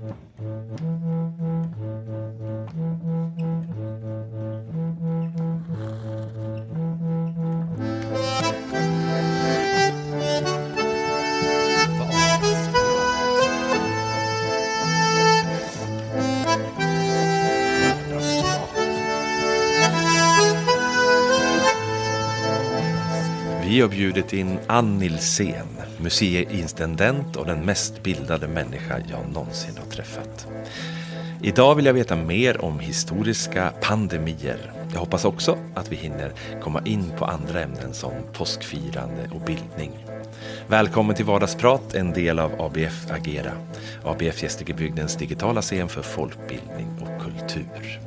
Vi har bjudit in Ann Nilsén, museiintendent och den mest bildade människa jag någonsin har träffat. Idag vill jag veta mer om historiska pandemier. Jag hoppas också att vi hinner komma in på andra ämnen som påskfirande och bildning. Välkommen till Vardagsprat, en del av ABF Agera. ABF Gästrikebygdens digitala scen för folkbildning och kultur.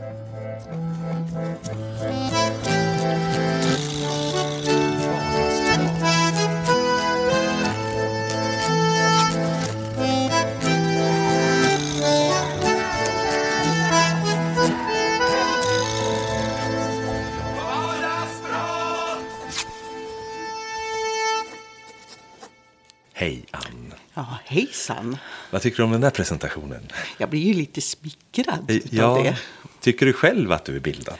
Hejsan. Vad tycker du om den där presentationen? Jag blir ju lite smickrad Eh, Ja, det. tycker du själv att du är bildad?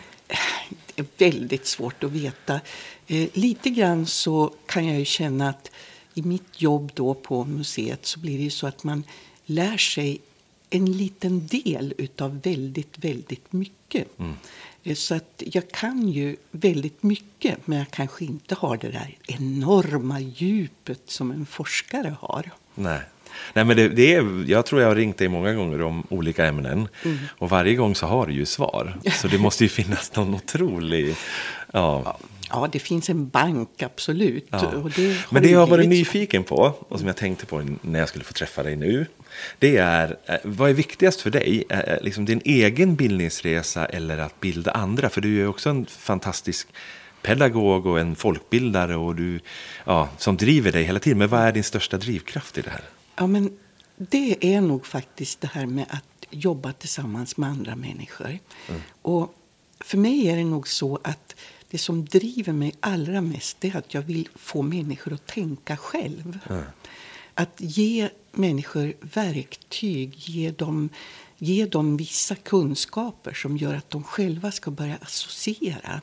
Det är väldigt svårt att veta. Eh, lite grann så kan jag ju känna att i mitt jobb då på museet så blir det ju så att man lär sig en liten del utav väldigt, väldigt mycket. Eh, Så att jag kan ju väldigt mycket men jag kanske inte har det där enorma djupet som en forskare har. Nej. Nej, men det, det är, jag tror jag har ringt dig många gånger om olika ämnen. Mm. Och varje gång så har du ju svar. Så det måste ju finnas någon otrolig... Ja. Ja, det finns en bank, absolut. Ja. Det Men det jag har varit nyfiken på och som jag tänkte på när jag skulle få träffa dig nu. Det är, eh, vad är viktigast för dig? Eh, eh, Liksom din egen bildningsresa eller att bilda andra? För du är ju också en fantastisk pedagog och en folkbildare och du, ja, som driver dig hela tiden. Men vad är din största drivkraft i det här? Ja, men det är nog faktiskt det här med att jobba tillsammans med andra människor. Och för mig är det nog så att det som driver mig allra mest är att jag vill få människor att tänka själv. Att ge människor verktyg, ge dem, ge dem vissa kunskaper som gör att de själva ska börja associera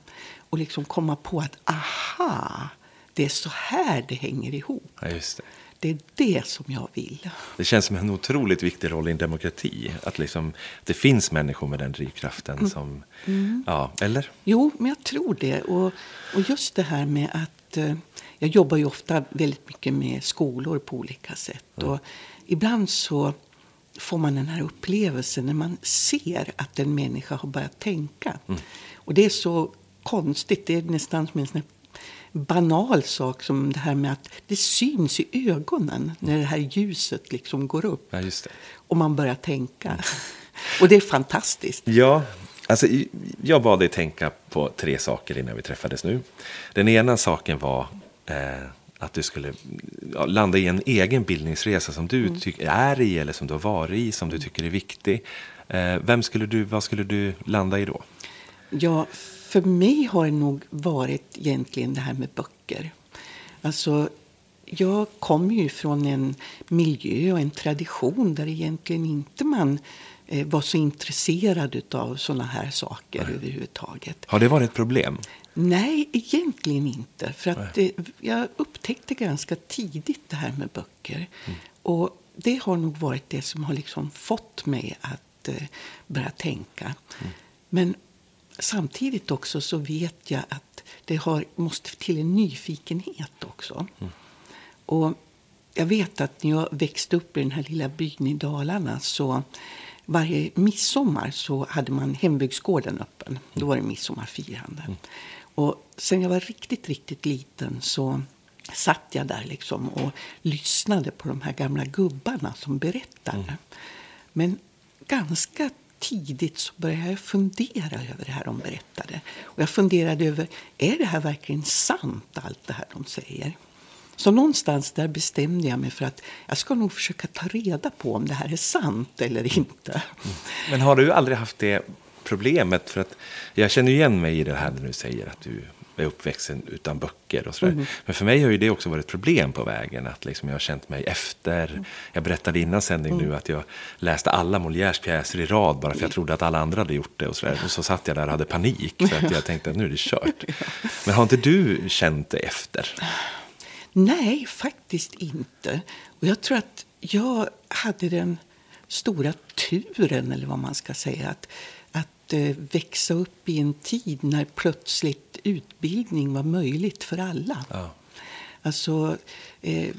och liksom komma på att aha, det är så här det hänger ihop. Ja, just det. Det är det som jag vill. Det känns som en otroligt viktig roll i en demokrati. Att liksom, det finns människor med den drivkraften som... Ja, eller? Jo, men jag tror det. Och, och just det här med att... Eh, jag jobbar ju ofta väldigt mycket med skolor på olika sätt. Och ibland så får man den här upplevelsen när man ser att en människa har börjat tänka. Och det är så konstigt. Det är nästan som en banal sak som det här med att det syns i ögonen när det här ljuset liksom går upp. Ja. Och man börjar tänka. Och det är fantastiskt. Ja, alltså, jag bad dig tänka på tre saker innan vi träffades nu. Den ena saken var eh, att du skulle ja, landa i en egen bildningsresa som du tycker är i eller som du har varit i, som du tycker är viktig. Eh, vem skulle du, vad skulle du landa i då? Ja, för mig har det nog varit egentligen det här med böcker. Alltså, jag kommer ju från en miljö och en tradition där egentligen inte man eh, var så intresserad av såna här saker överhuvudtaget. Har det varit ett problem? Nej, egentligen inte. För att det, jag upptäckte ganska tidigt det här med böcker. Och det har nog varit det som har liksom fått mig att eh, börja tänka. Men samtidigt också så vet jag att det har, måste till en nyfikenhet också. Och jag vet att när jag växte upp i den här lilla byn i Dalarna så varje midsommar så hade man hembygdsgården öppen. Då var det midsommarfirande. Och sen jag var riktigt, riktigt liten så satt jag där liksom och lyssnade på de här gamla gubbarna som berättade. Men ganska tidigt så började jag fundera över det här de berättade. Och jag funderade över, är det här verkligen sant allt det här de säger? Så någonstans där bestämde jag mig för att jag ska nog försöka ta reda på om det här är sant eller inte. Men har du aldrig haft det problemet? För att jag känner igen mig i det här när du säger att du är uppväxten utan böcker och sådär. Mm. Men för mig har ju det också varit ett problem på vägen. Att liksom jag har känt mig efter. Mm. Jag berättade innan sändning mm. nu att jag läste alla Molières pjäser i rad bara för jag trodde att alla andra hade gjort det. Och, sådär. och så satt jag där och hade panik för att jag tänkte att nu är det kört. Men har inte du känt det efter? Nej, faktiskt inte. Och jag tror att jag hade den stora turen, eller vad man ska säga, att, växa upp i en tid när plötsligt utbildning var möjligt för alla. Ja. Alltså, eh,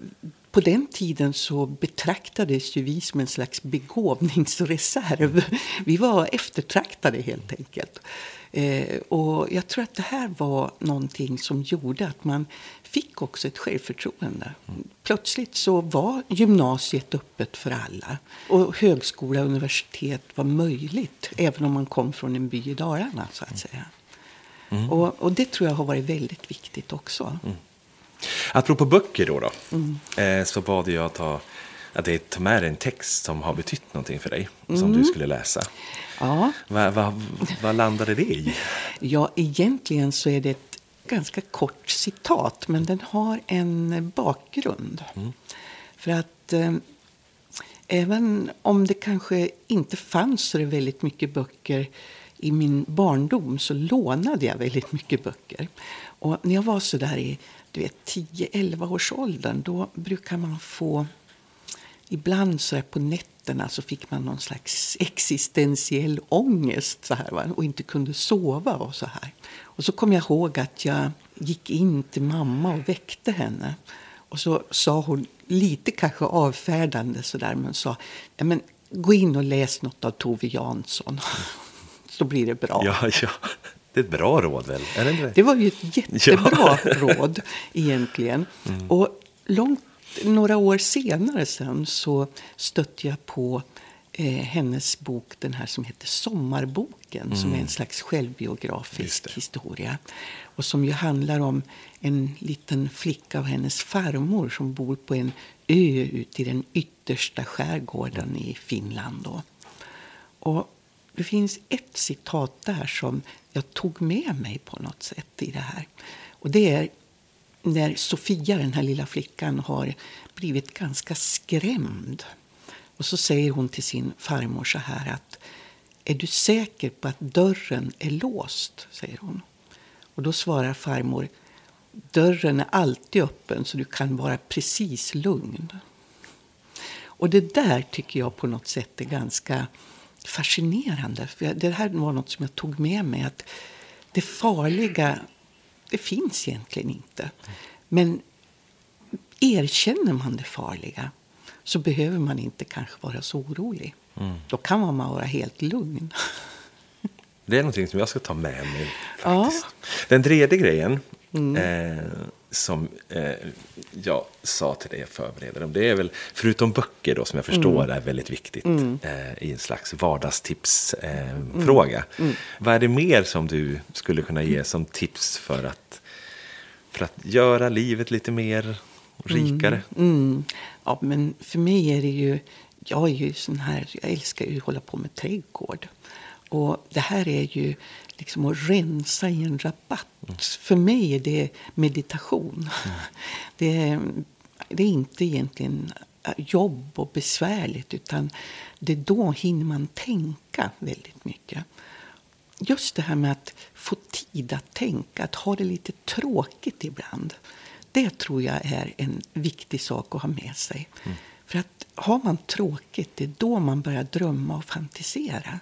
på den tiden så betraktades ju vi som en slags begåvningsreserv. Vi var eftertraktade helt enkelt. Eh, och jag tror att det här var någonting som gjorde att man fick också ett självförtroende. Plötsligt så var gymnasiet öppet för alla. Och högskola och universitet var möjligt, även om man kom från en by i Dalarna. så att säga. Mm. Och, och, det tror jag har varit väldigt viktigt också. Mm. Apropå böcker då, då mm. eh, så bad jag ta, att det ta med en text som har betytt någonting för dig, som du mm. skulle läsa. Ja. Vad va, va landade det i? Ja, egentligen så är det ganska kort citat, men den har en bakgrund. Mm. För att eh, även om det kanske inte fanns så väldigt mycket böcker i min barndom så lånade jag väldigt mycket böcker. Och när jag var så där i 10-11 års åldern då brukar man få ibland så på nätterna så fick man någon slags existentiell ångest så här, va? och inte kunde sova. och så här. Och så kom jag ihåg att jag gick in till mamma och väckte henne. Och så sa hon, lite kanske avfärdande sådär, men sa men, gå in och läs något av Tove Jansson. så blir det bra. Ja, ja. Det är ett bra råd väl? Det, det var ju ett jättebra ja. råd egentligen. Mm. Och långt några år senare sen så stötte jag på eh, hennes bok, den här som heter Sommarboken, mm. som är en mm. slags självbiografisk historia. Och som ju handlar om en liten flicka och hennes farmor som bor på en ö ute i den yttersta skärgården mm. i Finland. Då. Och det finns ett citat där som jag tog med mig på något sätt i det här. Och det är när Sofia, den här lilla flickan, har blivit ganska skrämd. Och så säger hon till sin farmor så här att är du säker på att dörren är låst? säger hon. Och då svarar farmor dörren är alltid öppen så du kan vara precis lugn. Och det där tycker jag på något sätt är ganska fascinerande. För det här var något som jag tog med mig. att Det farliga det finns egentligen inte. Men erkänner man det farliga så behöver man inte kanske vara så orolig. Mm. Då kan man vara helt lugn. Det är någonting som jag ska ta med mig. Faktiskt. Ja. Den tredje grejen mm. eh, som eh, jag sa till dig, jag förbereder det är väl, förutom böcker då, som jag förstår mm. är väldigt viktigt mm. eh, i en slags vardagstipsfråga. Eh, mm. mm. Vad är det mer som du skulle kunna ge som tips för att, för att göra livet lite mer rikare? Mm. Mm. Ja, men för mig är det ju, jag är ju sån här, jag älskar ju att hålla på med trädgård. Och det här är ju liksom att rensa i en rabatt. Mm. För mig är det meditation. Mm. Det, är, det är inte egentligen jobb och besvärligt utan det då hinner man tänka väldigt mycket. Just det här med att få tid att tänka, att ha det lite tråkigt ibland. Det tror jag är en viktig sak att ha med sig. Mm. För att har man tråkigt, det är då man börjar drömma och fantisera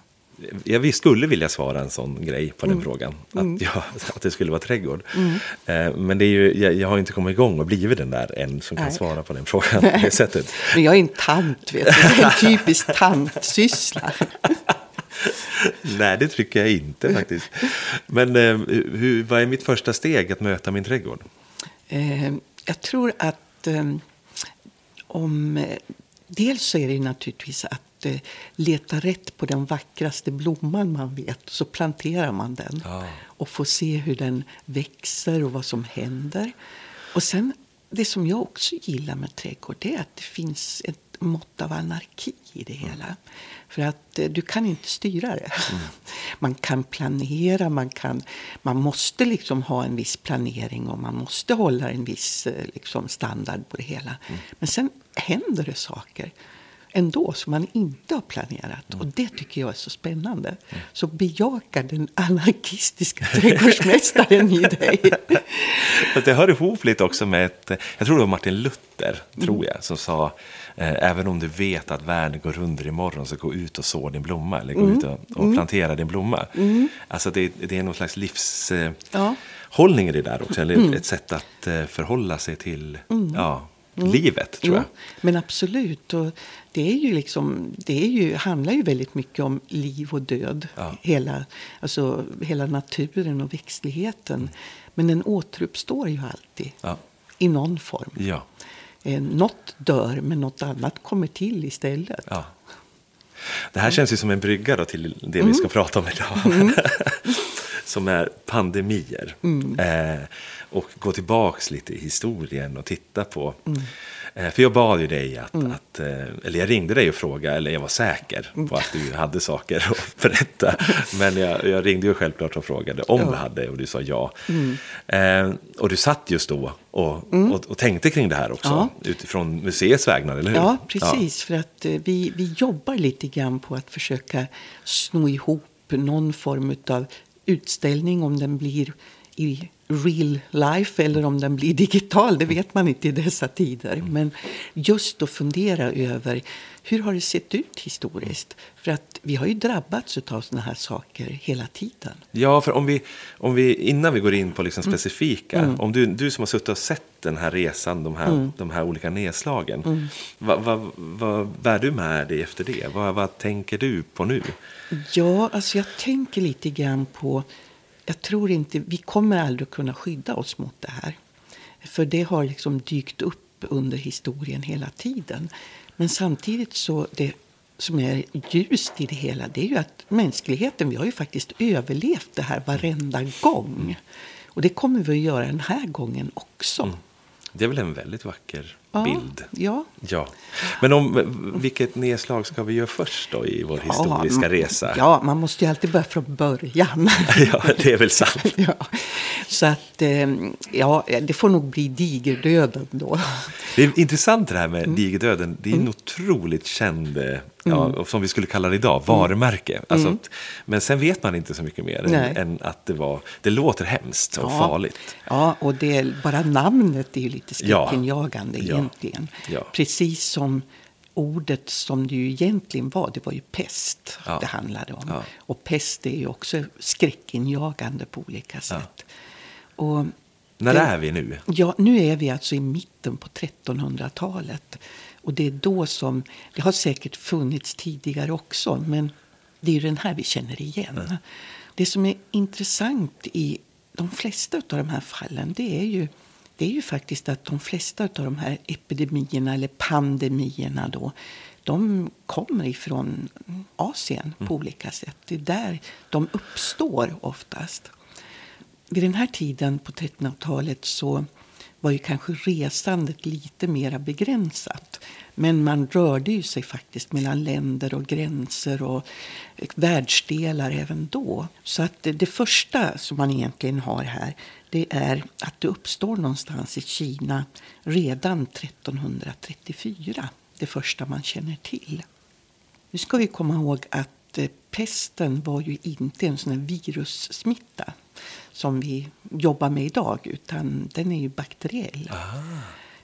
jag skulle vilja svara en sån grej på den mm. frågan. Att, mm. ja, att det skulle vara trädgård. Mm. Eh, men det är ju, jag, jag, har inte kommit igång och blivit den där än som kan Nej. svara på den frågan på det sättet. Men jag är en tant, vet du. En typisk tantsyssla. Nej, det tycker jag inte faktiskt. Men eh, hur, vad är mitt första steg att möta min trädgård? Eh, jag tror att om... Dels så är det naturligtvis att eh, leta rätt på den vackraste blomman man vet. Så planterar man den ja. och får se hur den växer och vad som händer. Och sen, det som jag också gillar med trädgård det är att det finns ett mått av anarki i det hela. För att eh, du kan inte styra det. Mm. Man kan planera, man, kan, man måste liksom ha en viss planering och man måste hålla en viss eh, liksom, standard på det hela. Mm. Men sen händer det saker ändå som man inte har planerat. Mm. Och det tycker jag är så spännande. Mm. Så bejaka den anarkistiska trädgårdsmästaren i dig. det hör ihop lite också med ett, jag tror det var Martin Luther, tror mm. jag, som sa eh, även om du vet att världen går under imorgon så gå ut och så din blomma eller gå mm. ut och, och mm. plantera din blomma. Mm. Alltså det, det är någon slags livshållning eh, ja. i det där också, eller ett sätt att eh, förhålla sig till ja, Mm. livet, tror jag. Mm. Men absolut. Och det är ju liksom, det är ju, handlar ju väldigt mycket om liv och död. Ja. Hela, alltså, hela naturen och växtligheten. Mm. Men den återuppstår ju alltid. Ja. I någon form. Ja. Eh, något dör, men något annat kommer till istället. Ja. Det här känns ju som en brygga då till det vi ska mm. prata om idag. Mm. som är pandemier. Mm. Eh, och gå tillbaks lite i historien och titta på. Mm. Eh, för jag bad ju dig att, mm. att, eh, eller jag ringde dig och frågade, eller jag var säker på att du hade saker att berätta. Men jag, jag ringde ju självklart och frågade om ja. du hade och du sa ja. Mm. Eh, och du satt just då och, mm. och, och, tänkte kring det här också, ja. utifrån museets vägnar, eller hur? Ja, precis. Ja. För att eh, vi, vi jobbar lite grann på att försöka sno ihop någon form av utställning, om den blir i real life eller om den blir digital, det vet man inte i dessa tider. Men just att fundera över hur har det sett ut historiskt? För att vi har ju drabbats av sådana här saker hela tiden. Ja, för om vi, om vi innan vi går in på liksom mm. specifika, mm. om du, du som har suttit och sett den här resan, de här, mm. de här olika nedslagen, mm. vad, vad, vad bär du med dig efter det? Vad, vad tänker du på nu? Ja, alltså jag tänker lite grann på jag tror inte, vi kommer aldrig kunna skydda oss mot det här. För det har liksom dykt upp under historien hela tiden. Men samtidigt så det som är ljust i det hela det är ju att mänskligheten, vi har ju faktiskt överlevt det här varenda gång. Och det kommer vi att göra den här gången också. Mm. Det är väl en väldigt vacker bild. Ja. ja. Men om, vilket nedslag ska vi göra först då i vår ja, historiska resa? Ja, man måste ju alltid börja från början. ja, det är väl sant. ja. Så att, ehm, ja, det får nog bli digerdöden då. Det är intressant det här med mm. digerdöden. Det är en mm. otroligt känd ja, mm. som vi skulle kalla det idag, mm. varumärke. Mm. Alltså, men sen vet man inte så mycket mer än, än, att det var, det låter hemskt och ja. farligt. Ja, och det, bara namnet är ju lite skräckinjagande ja. Egentligen. Ja. Precis som ordet som det ju egentligen var, det var ju pest ja. det handlade om. Ja. Och pest är ju också skräckinjagande på olika sätt. Och När det, är vi nu? Ja, nu är vi alltså i mitten på 1300-talet. Och det är då som, det har säkert funnits tidigare också, men det är den här vi känner igen. Mm. Det som är intressant i de flesta av de här fallen, det är ju det är ju faktiskt att de flesta av de här epidemierna eller pandemierna då, de kommer ifrån Asien mm. på olika sätt. Det är där de uppstår oftast. Vid den här tiden på 1300-talet så var ju kanske resandet lite mer begränsat. Men man rörde ju sig faktiskt mellan länder och gränser och världsdelar även då. Så att det första som man egentligen har här det är att det uppstår någonstans i Kina redan 1334. Det första man känner till. Nu ska vi komma ihåg att eh, pesten var ju inte en sån virussmitta som vi jobbar med idag, utan den är ju bakteriell. Aha.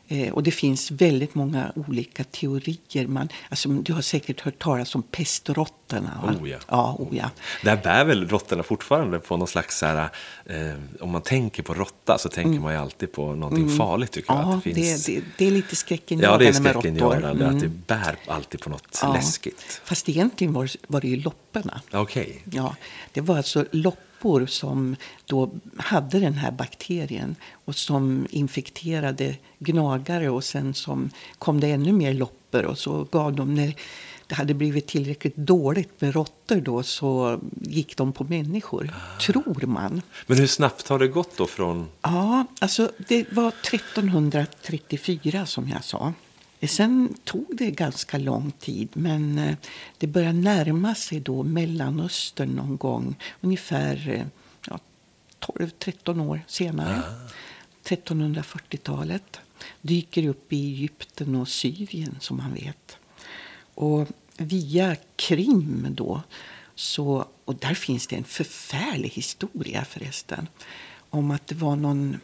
Eh, och det finns väldigt många olika teorier. Man, alltså, du har säkert hört talas om pestråttorna. Oh ja. Ja, oh ja. Där bär väl råttorna fortfarande på någon slags... Här, eh, om man tänker på råtta så tänker mm. man ju alltid på någonting mm. farligt. Tycker ja, jag, det, finns... det, det, är lite skräckinjagande Ja, det är skräckinjagande mm. att det bär alltid på något ja. läskigt. Fast egentligen var, var det ju lopporna. Okej. Okay. Ja, det var alltså lopp loppor som då hade den här bakterien och som infekterade gnagare och sen som kom det ännu mer loppor och så gav de när det hade blivit tillräckligt dåligt med råttor då så gick de på människor, ah. tror man. Men hur snabbt har det gått då från? Ja, alltså det var 1334 som jag sa. Sen tog det ganska lång tid, men eh, det började närma sig då Mellanöstern någon gång, ungefär eh, ja, 12-13 år senare. Ah. 1340-talet dyker upp i Egypten och Syrien, som man vet. Och via Krim då, så, och där finns det en förfärlig historia förresten, om att det var någon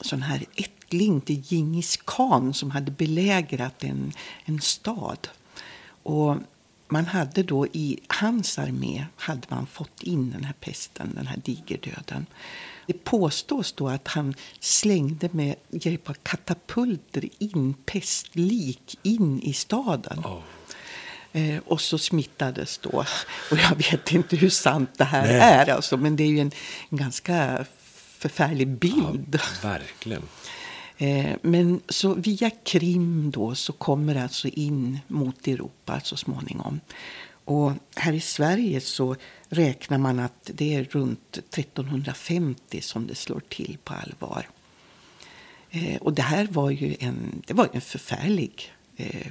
sån här ättling till Djingis khan som hade belägrat en, en stad. Och man hade då i hans armé hade man fått in den här pesten, den här digerdöden. Det påstås då att han slängde med hjälp av katapulter in pestlik in i staden. Oh. Eh, och så smittades då. Och jag vet inte hur sant det här Nej. är, alltså, men det är ju en, en ganska förfärlig bild. Ja, verkligen. Eh, men så via Krim då så kommer det alltså in mot Europa så småningom. Och här i Sverige så räknar man att det är runt 1350 som det slår till på allvar. Eh, och det här var ju en, det var en förfärlig eh,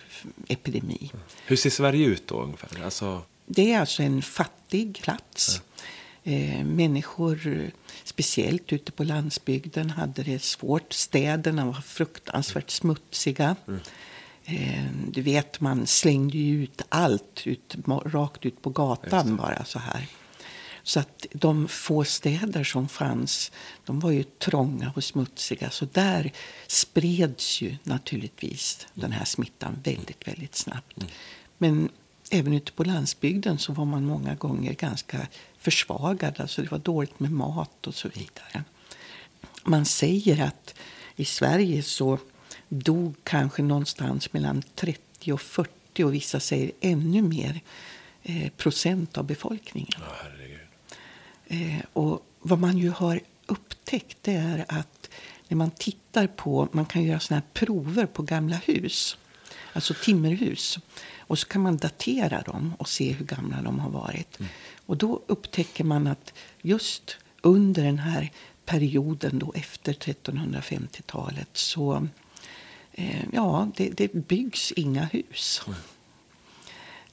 epidemi. Hur ser Sverige ut då ungefär? Alltså... Det är alltså en fattig plats. Ja. Eh, människor, speciellt ute på landsbygden, hade det svårt. Städerna var fruktansvärt smutsiga. Mm. Eh, du vet, man slängde ju ut allt ut, rakt ut på gatan bara så här. Så att de få städer som fanns, de var ju trånga och smutsiga. Så där spreds ju naturligtvis den här smittan väldigt, väldigt snabbt. Mm. Men även ute på landsbygden så var man många gånger ganska försvagad. Alltså det var dåligt med mat och så vidare. Man säger att i Sverige så dog kanske någonstans mellan 30 och 40 och vissa säger ännu mer eh, procent av befolkningen. Eh, och vad man ju har upptäckt det är att när man tittar på, man kan göra såna här prover på gamla hus, alltså timmerhus. Och så kan man datera dem och se hur gamla de har varit. Mm. Och då upptäcker man att just under den här perioden då efter 1350-talet så eh, ja, det, det, byggs inga hus. Mm.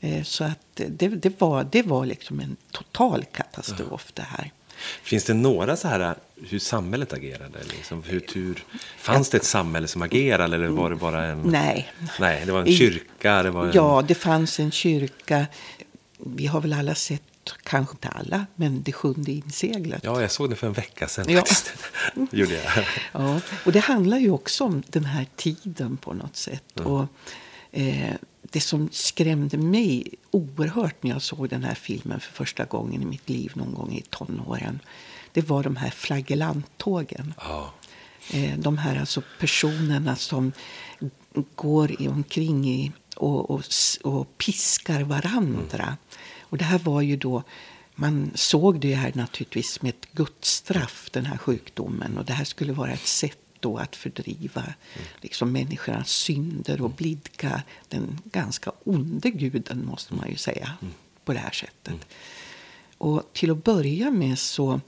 Eh, så att det, det, var, det var liksom en total katastrof det här. Finns det några så här hur samhället agerade? Liksom, hur, hur, fanns det ett samhälle som agerade eller var det bara en... Nej. Nej, det var en kyrka? Det var en... Ja, det fanns en kyrka. Vi har väl alla sett kanske inte alla, men det sjunde inseglet. Ja, jag såg det för en vecka sedan ja. Gjorde jag. ja, och det handlar ju också om den här tiden på något sätt. Mm. Och, eh, det som skrämde mig oerhört när jag såg den här filmen för första gången i mitt liv någon gång i tonåren. Det var de här flagellanttågen. Oh. De här alltså personerna som går omkring i och, och, och piskar varandra. Mm. Och det här var ju då man såg det här naturligtvis som ett gudsstraff, den här sjukdomen. Och det här skulle vara ett sätt då att fördriva mm. liksom, människornas synder och blidka den ganska onde guden, måste man ju säga, mm. på det här sättet. Mm. Och till att börja med så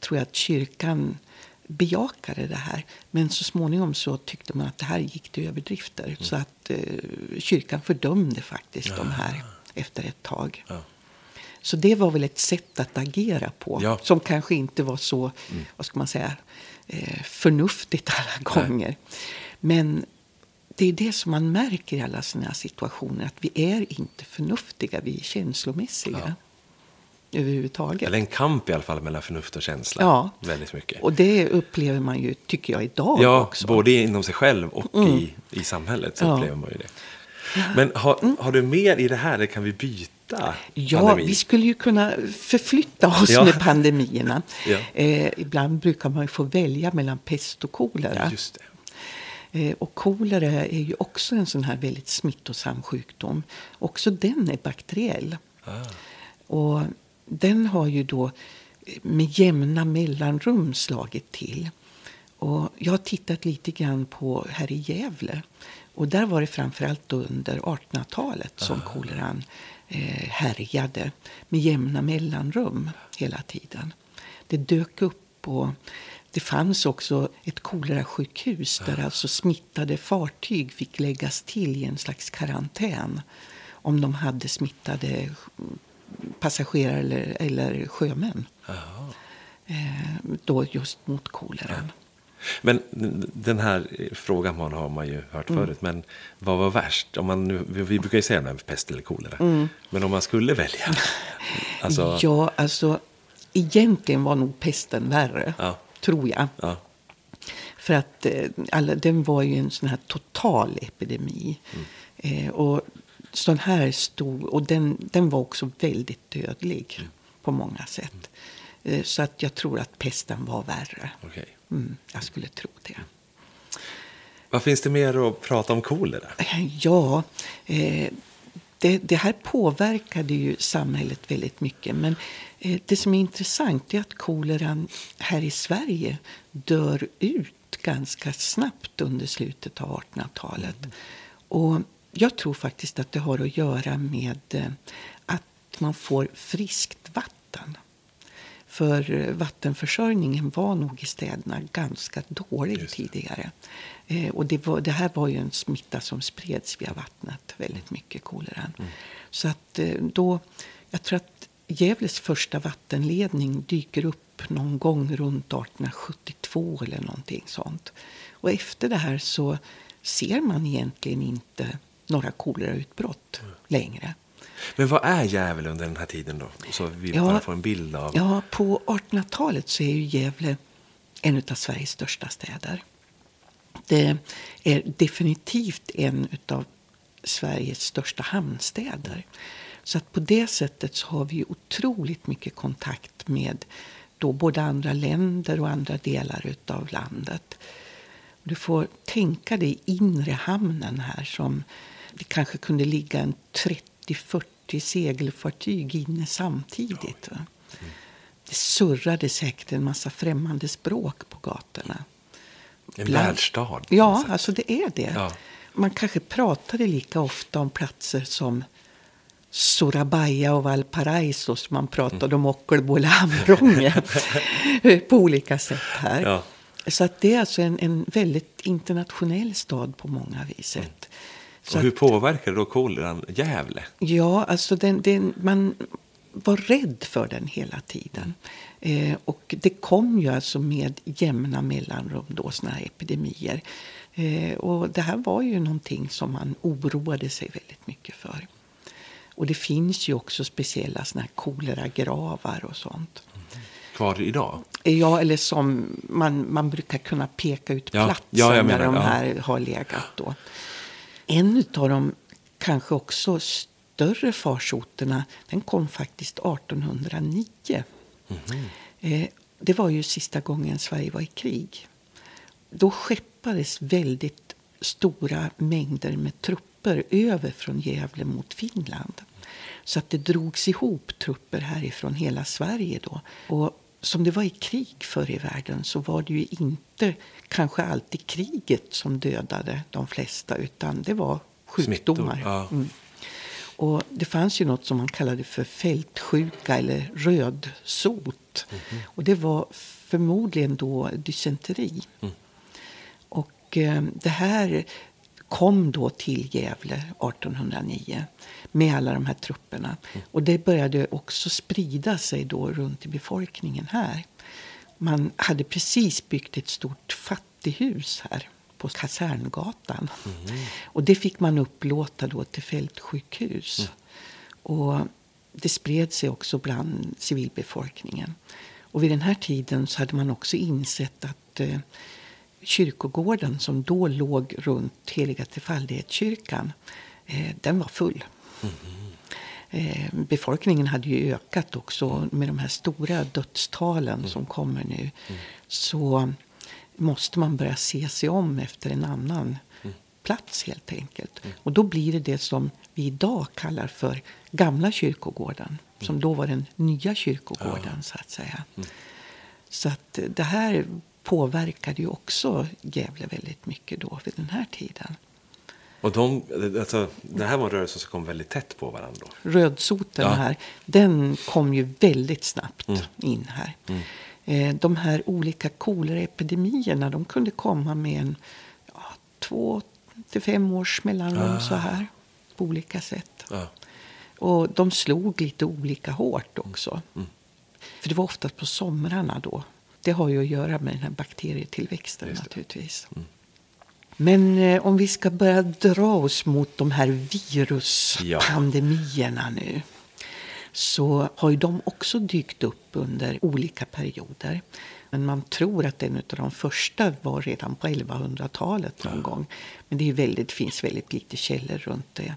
tror jag att kyrkan bejakade det här. Men så småningom så tyckte man att det här gick till överdrifter. Mm. Så att eh, kyrkan fördömde faktiskt ja. de här efter ett tag. Ja. Så det var väl ett sätt att agera på. Ja. Som kanske inte var så, mm. vad ska man säga, eh, förnuftigt alla gånger. Nej. Men det är det som man märker i alla sådana här situationer. Att vi är inte förnuftiga, vi är känslomässiga. Ja. Överhuvudtaget. Eller en kamp i alla fall mellan förnuft och känsla. Ja. Väldigt mycket. Och det upplever man ju, tycker jag, idag ja, också. både inom sig själv och mm. i, i samhället så ja. upplever man ju det. Men har, mm. har du mer i det här, eller kan vi byta? Ja, pandemi? vi skulle ju kunna förflytta oss ja. med pandemierna. ja. eh, ibland brukar man ju få välja mellan pest och kolera. Just eh, och kolera är ju också en sån här väldigt smittosam sjukdom. Också den är bakteriell. Ah. Och den har ju då med jämna mellanrum slagit till. Och jag har tittat lite grann på här i Gävle. Och där var det framförallt under 1800-talet som ah. koleran eh, härjade med jämna mellanrum hela tiden. Det dök upp och det fanns också ett kolerasjukhus där alltså smittade fartyg fick läggas till i en slags karantän om de hade smittade passagerare eller, eller sjömän. Eh, då just mot koleran. Men den här frågan har man ju hört mm. förut. Men vad var värst? Om man nu, vi brukar ju säga det pest eller kolera. Mm. Men om man skulle välja? Alltså... Ja, alltså egentligen var nog pesten värre. Ja. Tror jag. Ja. För att eh, alla, den var ju en sån här total epidemi. Mm. Eh, och sån här stor, och den, den var också väldigt dödlig mm. på många sätt. Eh, så att jag tror att pesten var värre. Okay. Mm, jag skulle tro det. Vad finns det mer att prata om kolera? Ja, eh, det, det, här påverkade ju samhället väldigt mycket. Men eh, det som är intressant är att koleran här i Sverige dör ut ganska snabbt under slutet av 1800-talet. Mm. Och jag tror faktiskt att det har att göra med eh, att man får friskt vatten. För vattenförsörjningen var nog i städerna ganska dålig tidigare. Eh, och det, var, det, här var ju en smitta som spreds via vattnet väldigt mycket, koleran. Mm. Så att eh, då, jag tror att Gävles första vattenledning dyker upp någon gång runt 1872 eller någonting sånt. Och efter det här så ser man egentligen inte några kolerautbrott mm. längre. Men vad är Gävle under den här tiden då? Så vi ja, bara får en bild av. Ja, på 1800-talet så är ju Gävle en av Sveriges största städer. Det är definitivt en av Sveriges största hamnstäder. Så att på det sättet så har vi otroligt mycket kontakt med då både andra länder och andra delar av landet. Du får tänka dig inre hamnen här som det kanske kunde ligga en 30-40 segelfartyg inne samtidigt. Mm. Det surrade säkert en massa främmande språk på gatorna. En Bland... världsstad. Ja, alltså det är det. Ja. Man kanske pratade lika ofta om platser som Surabaya och Valparaiso som man pratade mm. om Ockelbo eller Hamrånge på olika sätt här. Ja. Så att det är alltså en, en väldigt internationell stad på många vis. Mm. Och hur påverkar då koleran Gävle? Ja, alltså den, den, man var rädd för den hela tiden. Eh, och det kom ju alltså med jämna mellanrum då såna här epidemier. Eh, och det här var ju någonting som man oroade sig väldigt mycket för. Och det finns ju också speciella såna här koleragravar och sånt. Mm. Kvar idag? Ja, eller som man, man brukar kunna peka ut ja, platsen ja, där de här ja. har legat då. En av de kanske också större farsoterna den kom faktiskt 1809. Mm. Eh, det var ju sista gången Sverige var i krig. Då skeppades väldigt stora mängder med trupper över från Gävle mot Finland. Så att det drogs ihop trupper härifrån hela Sverige då. Och som det var i krig förr i världen så var det ju inte kanske alltid kriget som dödade de flesta utan det var sjukdomar. Ja. Mm. Och det fanns ju något som man kallade för fältsjuka eller rödsot. Mm. Och det var förmodligen då dysenteri. Mm. Och eh, det här kom då till Gävle 1809 med alla de här trupperna. Mm. Och det började också sprida sig då runt i befolkningen här. Man hade precis byggt ett stort fattighus här på Kaserngatan. Mm. Och det fick man upplåta då till fältsjukhus. Mm. Och det spred sig också bland civilbefolkningen. Och vid den här tiden så hade man också insett att eh, kyrkogården som då låg runt Heliga Trefaldighetskyrkan, eh, den var full. Mm. Befolkningen hade ju ökat också med de här stora dödstalen mm. som kommer nu. Mm. Så måste man börja se sig om efter en annan mm. plats helt enkelt. Mm. Och då blir det det som vi idag kallar för gamla kyrkogården. Mm. Som då var den nya kyrkogården ja. så att säga. Mm. Så att eh, det här påverkade ju också Gävle väldigt mycket då vid den här tiden. Och de, alltså, det här var en rörelse som kom väldigt tätt på varandra? Rödsoten ja. här, den kom ju väldigt snabbt mm. in här. Mm. Eh, de här olika koleraepidemierna de kunde komma med en ja, två till fem års mellanrum Ah. så här på olika sätt. Ja. Och de slog lite olika hårt också. Mm. För det var oftast på somrarna då. Det har ju att göra med den här bakterietillväxten naturligtvis. Mm. Men eh, om vi ska börja dra oss mot de här Ja. viruspandemierna nu. Så har ju de också dykt upp under olika perioder. Men man tror att en av de första var redan på 1100-talet någon gång. Men det är väldigt, finns väldigt lite källor runt det.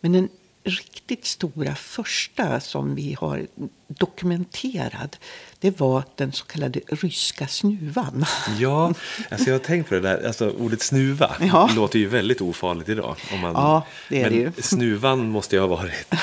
Men den riktigt stora första som vi har dokumenterad det var den så kallade ryska snuvan. Ja, alltså jag har tänkt på det där. Alltså, ordet snuva Ja. låter ju väldigt ofarligt idag. Om man, Ja, det är men det snuvan måste ju ha varit,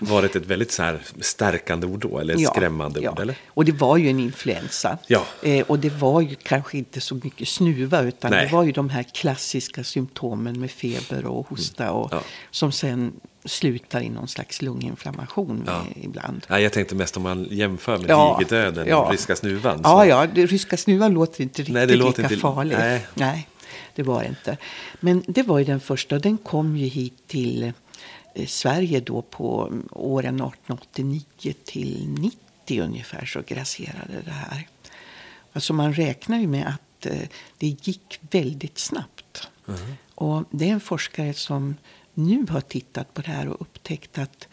varit ett väldigt så här stärkande ord då, eller ett skrämmande ord, eller? Och det var ju en influensa. Ja. Eh, och det var ju kanske inte så mycket snuva utan Nej. det var ju de här klassiska symptomen med feber och hosta och, Ja. som sen slutar i någon slags lunginflammation Ja. ibland. Nej, jag tänkte mest om man jämför med Ja, digerdöden ja. och ryska snuvan. Ja, så- ja, det ryska snuvan låter inte riktigt Nej, det låter lika inte- farligt. nej. Nej, det var det inte. Men det var ju den första den kom ju hit till eh, Sverige då på mm, åren 1889 till 90 ungefär så grasserade det här. Alltså man räknar ju med att eh, det gick väldigt snabbt. Och det är en forskare som nu har tittat på det här och upptäckt att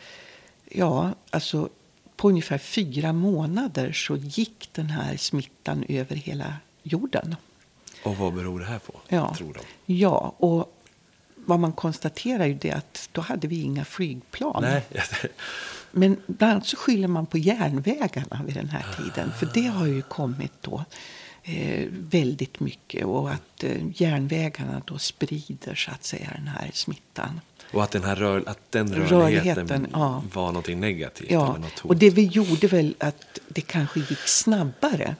ja, alltså på ungefär fyra månader så gick den här smittan över hela jorden. Och vad beror det här på, Ja, tror de? ja och vad man konstaterar ju det att då hade vi inga flygplan. Nej, Men bland annat så skyller man på järnvägarna vid den här tiden. För det har ju kommit då eh, väldigt mycket. Och att eh, järnvägarna då sprider så att säga den här smittan. och att den här rör, att den rörligheten, Rörligheten, ja. var någonting negativt. Ja, och det vi gjorde väl att det kanske gick snabbare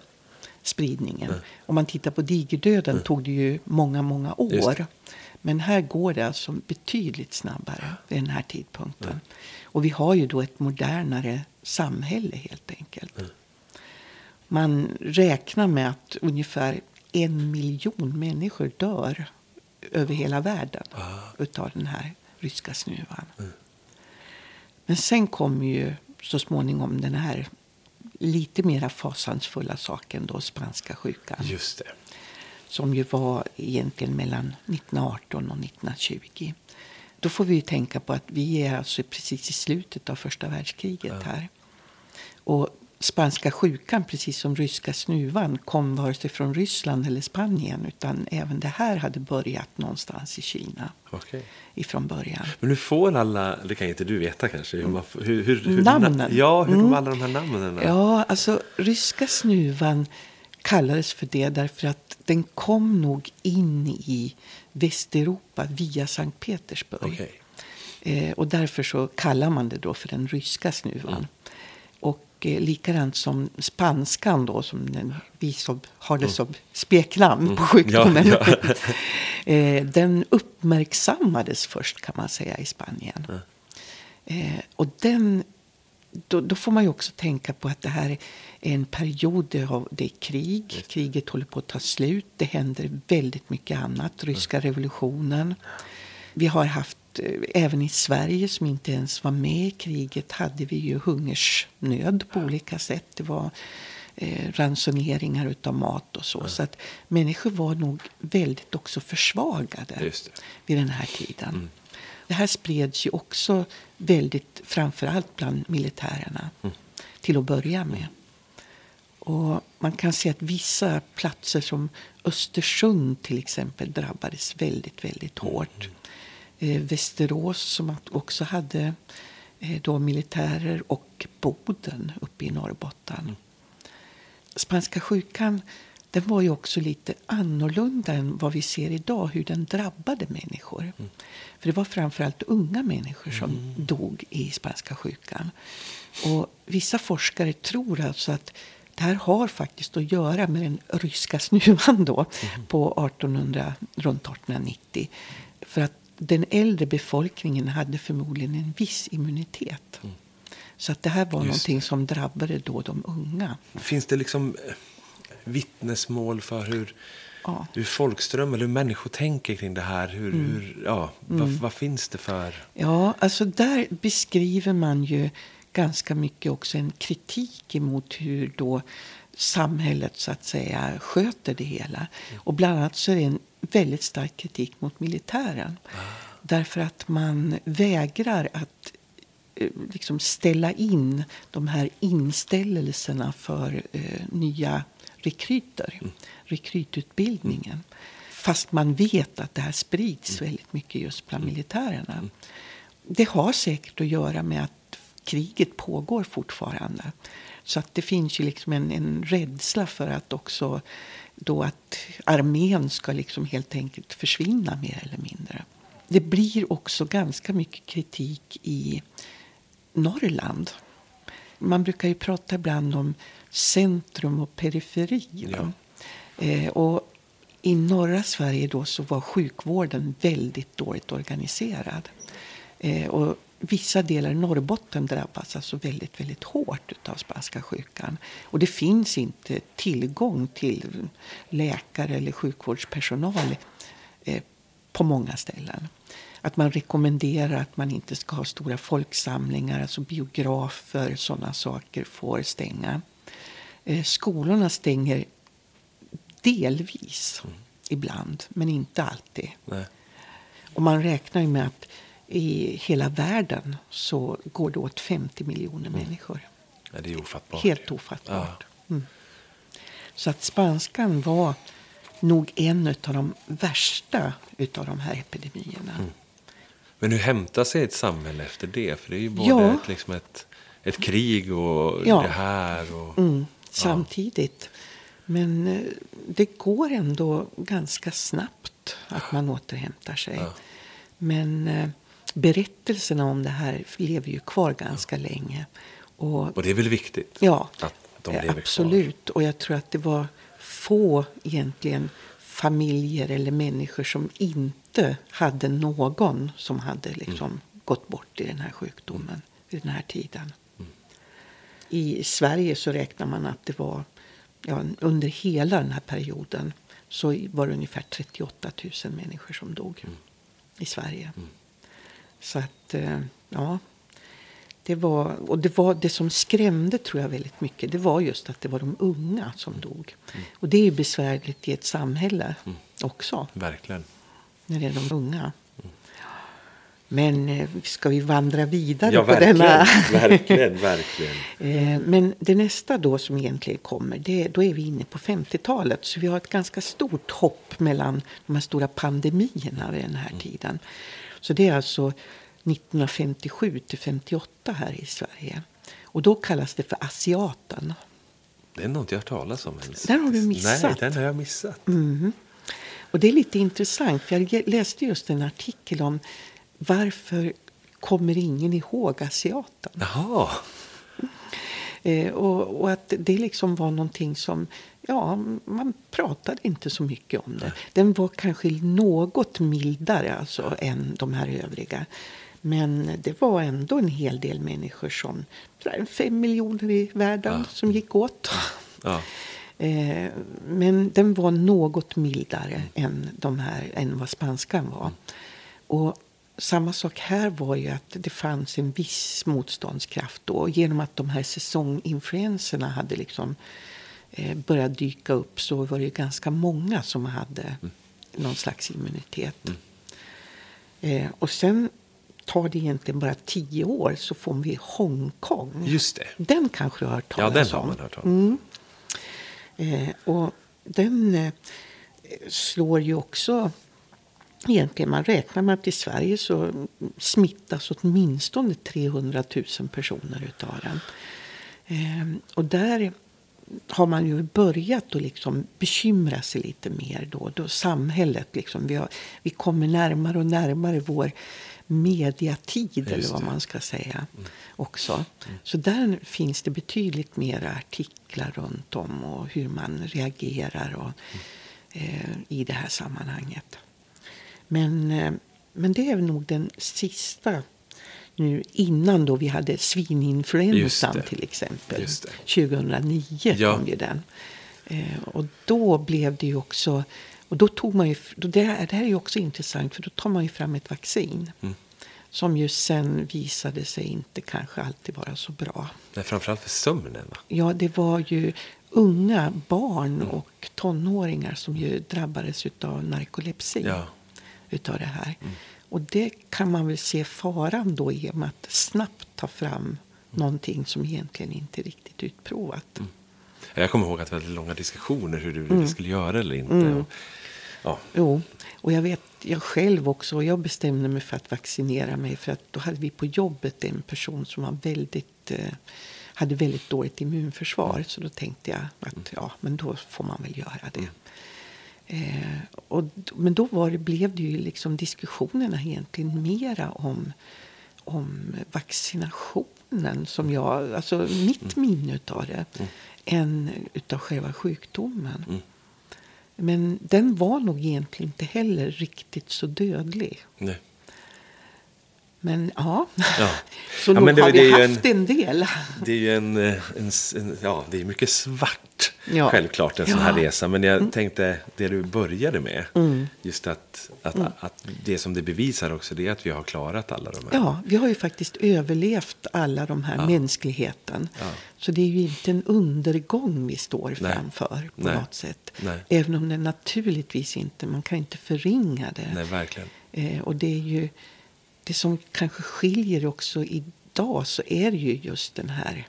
spridningen. Om man tittar på digerdöden tog det ju många, många år. Men här går det alltså betydligt snabbare vid den här tidpunkten. Och vi har ju då ett modernare samhälle helt enkelt. Man räknar med att ungefär en miljon människor dör över hela världen utav den här ryska snuvan. Men sen kommer ju så småningom den här lite mera fasansfulla saken då, spanska sjukan. Just det. Som ju var egentligen mellan 1918 och 1920. Då får vi tänka på att vi är alltså precis i slutet av första världskriget här. Och spanska sjukan, precis som ryska snuvan, kom vare sig från Ryssland eller Spanien. Utan även det här hade börjat någonstans i Kina Okej. ifrån början. Men hur får alla, det kan inte du veta kanske, hur, man, hur, hur, hur Namnen. Ja, hur Mm. de alla de här namnen. Ja, alltså ryska snuvan kallades för det därför att den kom nog in i Västeuropa via Sankt Petersburg. Okej. Eh, och därför så kallar man det då för den ryska snuvan. Mm. Och eh, likadant som spanskan då, som den, vi som har Mm. det som speknamn på sjukdomen. Ja, eh, den uppmärksammades först kan man säga i Spanien. Eh, och den, då, då får man ju också tänka på att det här är en period, har, det är krig, kriget håller på att ta slut, det händer väldigt mycket annat, ryska revolutionen. Vi har haft, eh, även i Sverige som inte ens var med i kriget, hade vi ju hungersnöd på olika sätt. Det var eh, ransoneringar utav mat och så. Så att människor var nog väldigt också försvagade vid den här tiden. Det här spreds ju också väldigt, framförallt bland militärerna, till att börja med. Och man kan se att vissa platser som Östersund till exempel drabbades väldigt, väldigt hårt. Eh, Västerås som också hade eh, då militärer och Boden uppe i Norrbotten. Spanska sjukan den var ju också lite annorlunda än vad vi ser idag, hur den drabbade människor. För det var framförallt unga människor som dog i spanska sjukan. Och vissa forskare tror alltså att det här har faktiskt att göra med den ryska snuvan då på 1800, runt 1890. För att den äldre befolkningen hade förmodligen en viss immunitet Så att det här var Just någonting som drabbade då de unga. Finns det liksom eh, vittnesmål för hur, Ja. hur folkström eller hur människor tänker kring det här? Hur, Mm. hur, ja, vad, vad finns det för... Ja, alltså där beskriver man ju ganska mycket också en kritik emot hur då samhället så att säga sköter det hela. Och bland annat så är det en väldigt stark kritik mot militären. Därför att man vägrar att eh, liksom ställa in de här inställelserna för eh, nya rekryter, rekrytutbildningen. Fast man vet att det här sprids väldigt mycket just bland militärerna. Det har säkert att göra med att kriget pågår fortfarande. Så att det finns ju liksom en, en rädsla för att också då att armén ska liksom helt enkelt försvinna mer eller mindre. Det blir också ganska mycket kritik i Norrland. Man brukar ju prata ibland om centrum och periferi. va? Eh, och I norra Sverige då så var sjukvården väldigt dåligt organiserad. Eh, och vissa delar i Norrbotten drabbas alltså väldigt, väldigt hårt av spanska sjukan. Och det finns inte tillgång till läkare eller sjukvårdspersonal eh, på många ställen. Att man rekommenderar att man inte ska ha stora folksamlingar, alltså biografer, sådana saker får stänga. Eh, skolorna stänger delvis ibland, men inte alltid. Nej. Och man räknar ju med att i hela världen så går det åt 50 miljoner människor. Ja, det är ofattbart. Helt ofattbart. Mm. Så att spanskan var nog en av de värsta utav de här epidemierna. Men hur hämtar sig ett samhälle efter det? För det är ju både Ja. ett, liksom ett, ett krig och Ja. det här. Och, Mm, samtidigt. Men eh, det går ändå ganska snabbt att man återhämtar sig. Ja. Men eh, berättelserna om det här lever ju kvar ganska länge. Och och det är väl viktigt? Ja, Att de lever kvar. absolut. Och jag tror att det var få egentligen familjer eller människor som inte hade någon som hade liksom Mm. gått bort i den här sjukdomen vid den här tiden. Mm. I Sverige så räknar man att det var ja, under hela den här perioden så var det ungefär 38 000 människor som dog Mm. i Sverige. Så att, eh, ja. Det var, och det, var, det som skrämde tror jag väldigt mycket det var just att det var de unga som dog. Och det är besvärligt i ett samhälle också, Verkligen. när det är de unga. Men eh, ska vi vandra vidare Ja, på verkligen. denna... verkligen, verkligen. Eh, Men det nästa då som egentligen kommer, det, då är vi inne på 50-talet. Så vi har ett ganska stort hopp mellan de här stora pandemierna vid den här tiden. Så det är alltså 1957 till 58 här i Sverige. Och då kallas det för asiaten. Det är något jag har hört talas om ens. Den har du missat. Nej, den har jag missat. Mhm. Och det är lite intressant, för jag läste just en artikel om varför kommer ingen ihåg asiaten? Jaha. Eh, och, och att det liksom var någonting som, ja, man pratade inte så mycket om det. Den var kanske något mildare alltså än de här övriga. Men det var ändå en hel del människor som, fem miljoner i världen, som gick åt. Ja. Eh, men den var något mildare än, de här, än vad spanskan var. Och samma sak här var ju att det fanns en viss motståndskraft då. Genom att de här säsonginfluenserna hade liksom eh, börjat dyka upp så var det ganska många som hade någon slags immunitet. Eh, och sen tar det egentligen bara tio år så får vi Hongkong. Just det. Den kanske du har hört Ja, talas den om? har man hört om. Eh, och den eh, slår ju också... Egentligen, man räknar med att i Sverige så smittas åtminstone 300 000 personer utav den. Eh, och där har man ju börjat att liksom bekymra sig lite mer. Då, då samhället liksom, vi, har, vi kommer närmare och närmare vår mediatid, eller vad man ska säga. också. Så där finns det betydligt mer artiklar runt om och hur man reagerar och, eh, i det här sammanhanget. Men, eh, men det är nog den sista nu innan då vi hade svininfluensan till exempel. Just det. 2009 Ja. kom ju den. Eh, och då blev det ju också... Och då tog man ju, det, här, det här är ju också intressant för då tar man ju fram ett vaccin. Mm. Som ju sen visade sig inte kanske alltid vara så bra. Nej, framförallt för sömnen. Va? Ja, det var ju unga barn Mm. och tonåringar som ju drabbades av narkolepsi. Ja. Mm. Utav det här. Och det kan man väl se faran då i med att snabbt ta fram någonting som egentligen inte är riktigt utprovat. Mm. Jag kommer ihåg att hade långa diskussioner hur Mm. vi skulle göra eller inte. Och, ja. Jo, och jag vet jag själv också. Jag bestämde mig för att vaccinera mig för att då hade vi på jobbet en person som var väldigt eh, hade väldigt dåligt immunförsvar. Så då tänkte jag att ja, men då får man väl göra det. Eh, och, men då var det, blev det ju liksom diskussionerna egentligen mera om, om vaccinationen som jag, alltså mitt minne utav det, än utav själva sjukdomen. Mm. Men den var nog egentligen inte heller riktigt så dödlig. Nej. Men ja, Ja. så Ja, nog har vi haft en del. Det är ju en, eh, en, en, ja, det är mycket svart, Ja. självklart, en sån här. Mm. resa. Men jag tänkte, det du började med, just att, att, att det som det bevisar också, det är att vi har klarat alla de här. Ja, vi har ju faktiskt överlevt alla de här mänskligheten. Så det är ju inte en undergång vi står Nej. framför på Nej. något sätt. Nej. Även om det naturligtvis inte, man kan inte förringa det. Nej, verkligen. Eh, och det är ju det som kanske skiljer också idag så är det ju just den här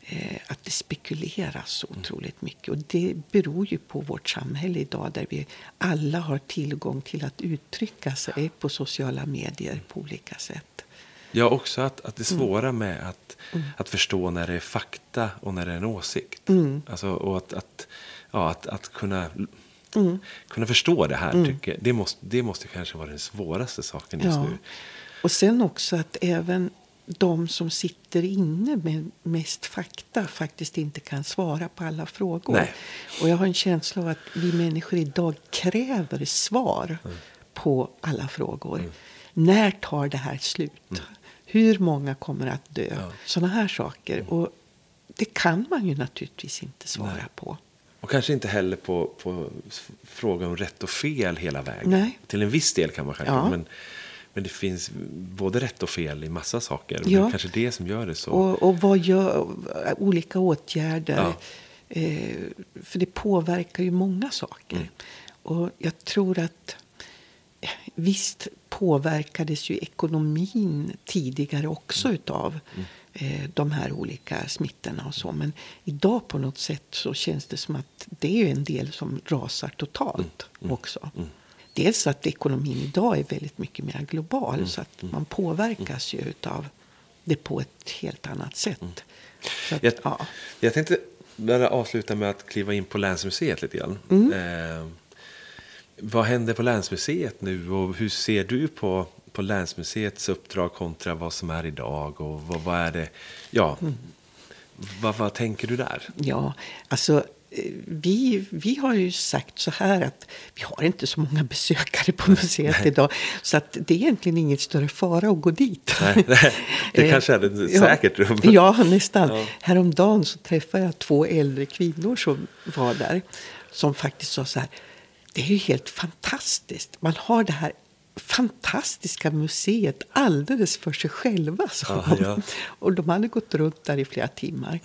eh, att det spekuleras så otroligt mycket. Och det beror ju på vårt samhälle idag där vi alla har tillgång till att uttrycka sig på sociala medier på olika sätt. Ja, också att, att det Mm. svåra med att, att förstå när det är fakta och när det är en åsikt. Mm. Alltså, och att, att, ja, att, att kunna, kunna förstå det här, tycker, jag, det, måste, det måste kanske vara den svåraste saken just Ja. nu. Och sen också att även de som sitter inne med mest fakta faktiskt inte kan svara på alla frågor. Nej. Och jag har en känsla av att vi människor idag kräver svar Mm. på alla frågor. När tar det här slut? Hur många kommer att dö? Mm. Ja. Sådana här saker. Och det kan man ju naturligtvis inte svara Nej. på. Och kanske inte heller på, på fråga om rätt och fel hela vägen. Nej. Till en viss del kan man kanske. Ja. Men, men det finns både rätt och fel i massa saker. Ja. Men kanske det som gör det så. Och, och vad gör olika åtgärder? Ja. Eh, för det påverkar ju många saker. Mm. Och jag tror att eh, visst påverkades ju ekonomin tidigare också Mm. utav eh, de här olika smittorna och så. Men idag på något sätt så känns det som att det är en del som rasar totalt Mm. också. Dels att ekonomin idag är väldigt mycket mer global Mm. så att man påverkas ju utav det på ett helt annat sätt. Så att, Jag, ja. jag tänkte bara avsluta med att kliva in på Länsmuseet lite grann. Mm. Eh, vad händer på Länsmuseet nu och hur ser du på, på Länsmuseets uppdrag kontra vad som är idag? Och vad, vad är det? Ja, Mm. vad, vad tänker du där? Ja, alltså eh, vi, vi har ju sagt så här att vi har inte så många besökare på museet idag. Så att det är egentligen inget större fara att gå dit. Nej, det Eh, kanske är ett säkert rum. Ja, nästan. Ja. Häromdagen så träffade jag två äldre kvinnor som var där. Som faktiskt sa så här. Det är ju helt fantastiskt. Man har det här fantastiska museet alldeles för sig själva. Ja, de. ja. Och de hade gått runt där i flera timmar.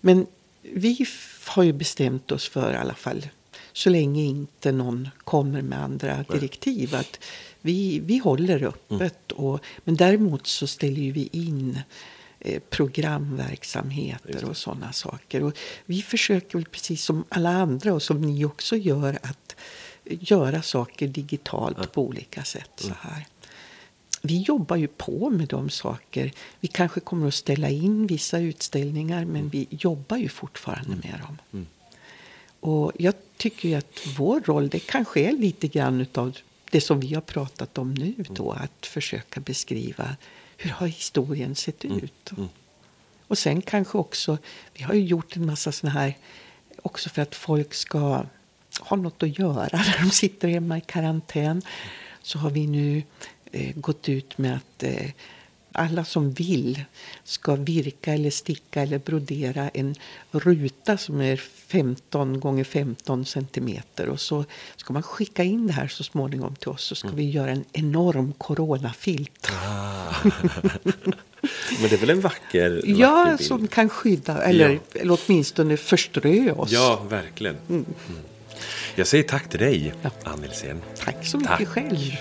Men vi har ju bestämt oss för i alla fall så länge inte någon kommer med andra direktiv att vi, vi håller öppet. Och, men däremot så ställer vi in eh, programverksamheter och sådana saker. Och vi försöker väl precis som alla andra och som ni också gör att göra saker digitalt på olika sätt. så här. Vi jobbar ju på med de saker. Vi kanske kommer att ställa in vissa utställningar men vi jobbar ju fortfarande med dem. Och jag tycker ju att vår roll det kanske är lite grann utav det som vi har pratat om nu då. Att försöka beskriva hur har historien sett ut. Och sen kanske också, vi har ju gjort en massa såna här också för att folk ska ha något att göra när de sitter hemma i karantän. Så har vi nu eh, gått ut med att eh, alla som vill ska virka eller sticka eller brodera en ruta som är 15 gånger 15 centimeter. Och så ska man skicka in det här så småningom till oss så ska Mm. vi göra en enorm coronafilt. Ah. Men det är väl en vacker, vacker Ja, bild? som kan skydda eller, Ja. eller åtminstone förströ oss. Ja, verkligen. Mm. Jag säger tack till dig, Ja. Ann. Tack så mycket Tack. själv.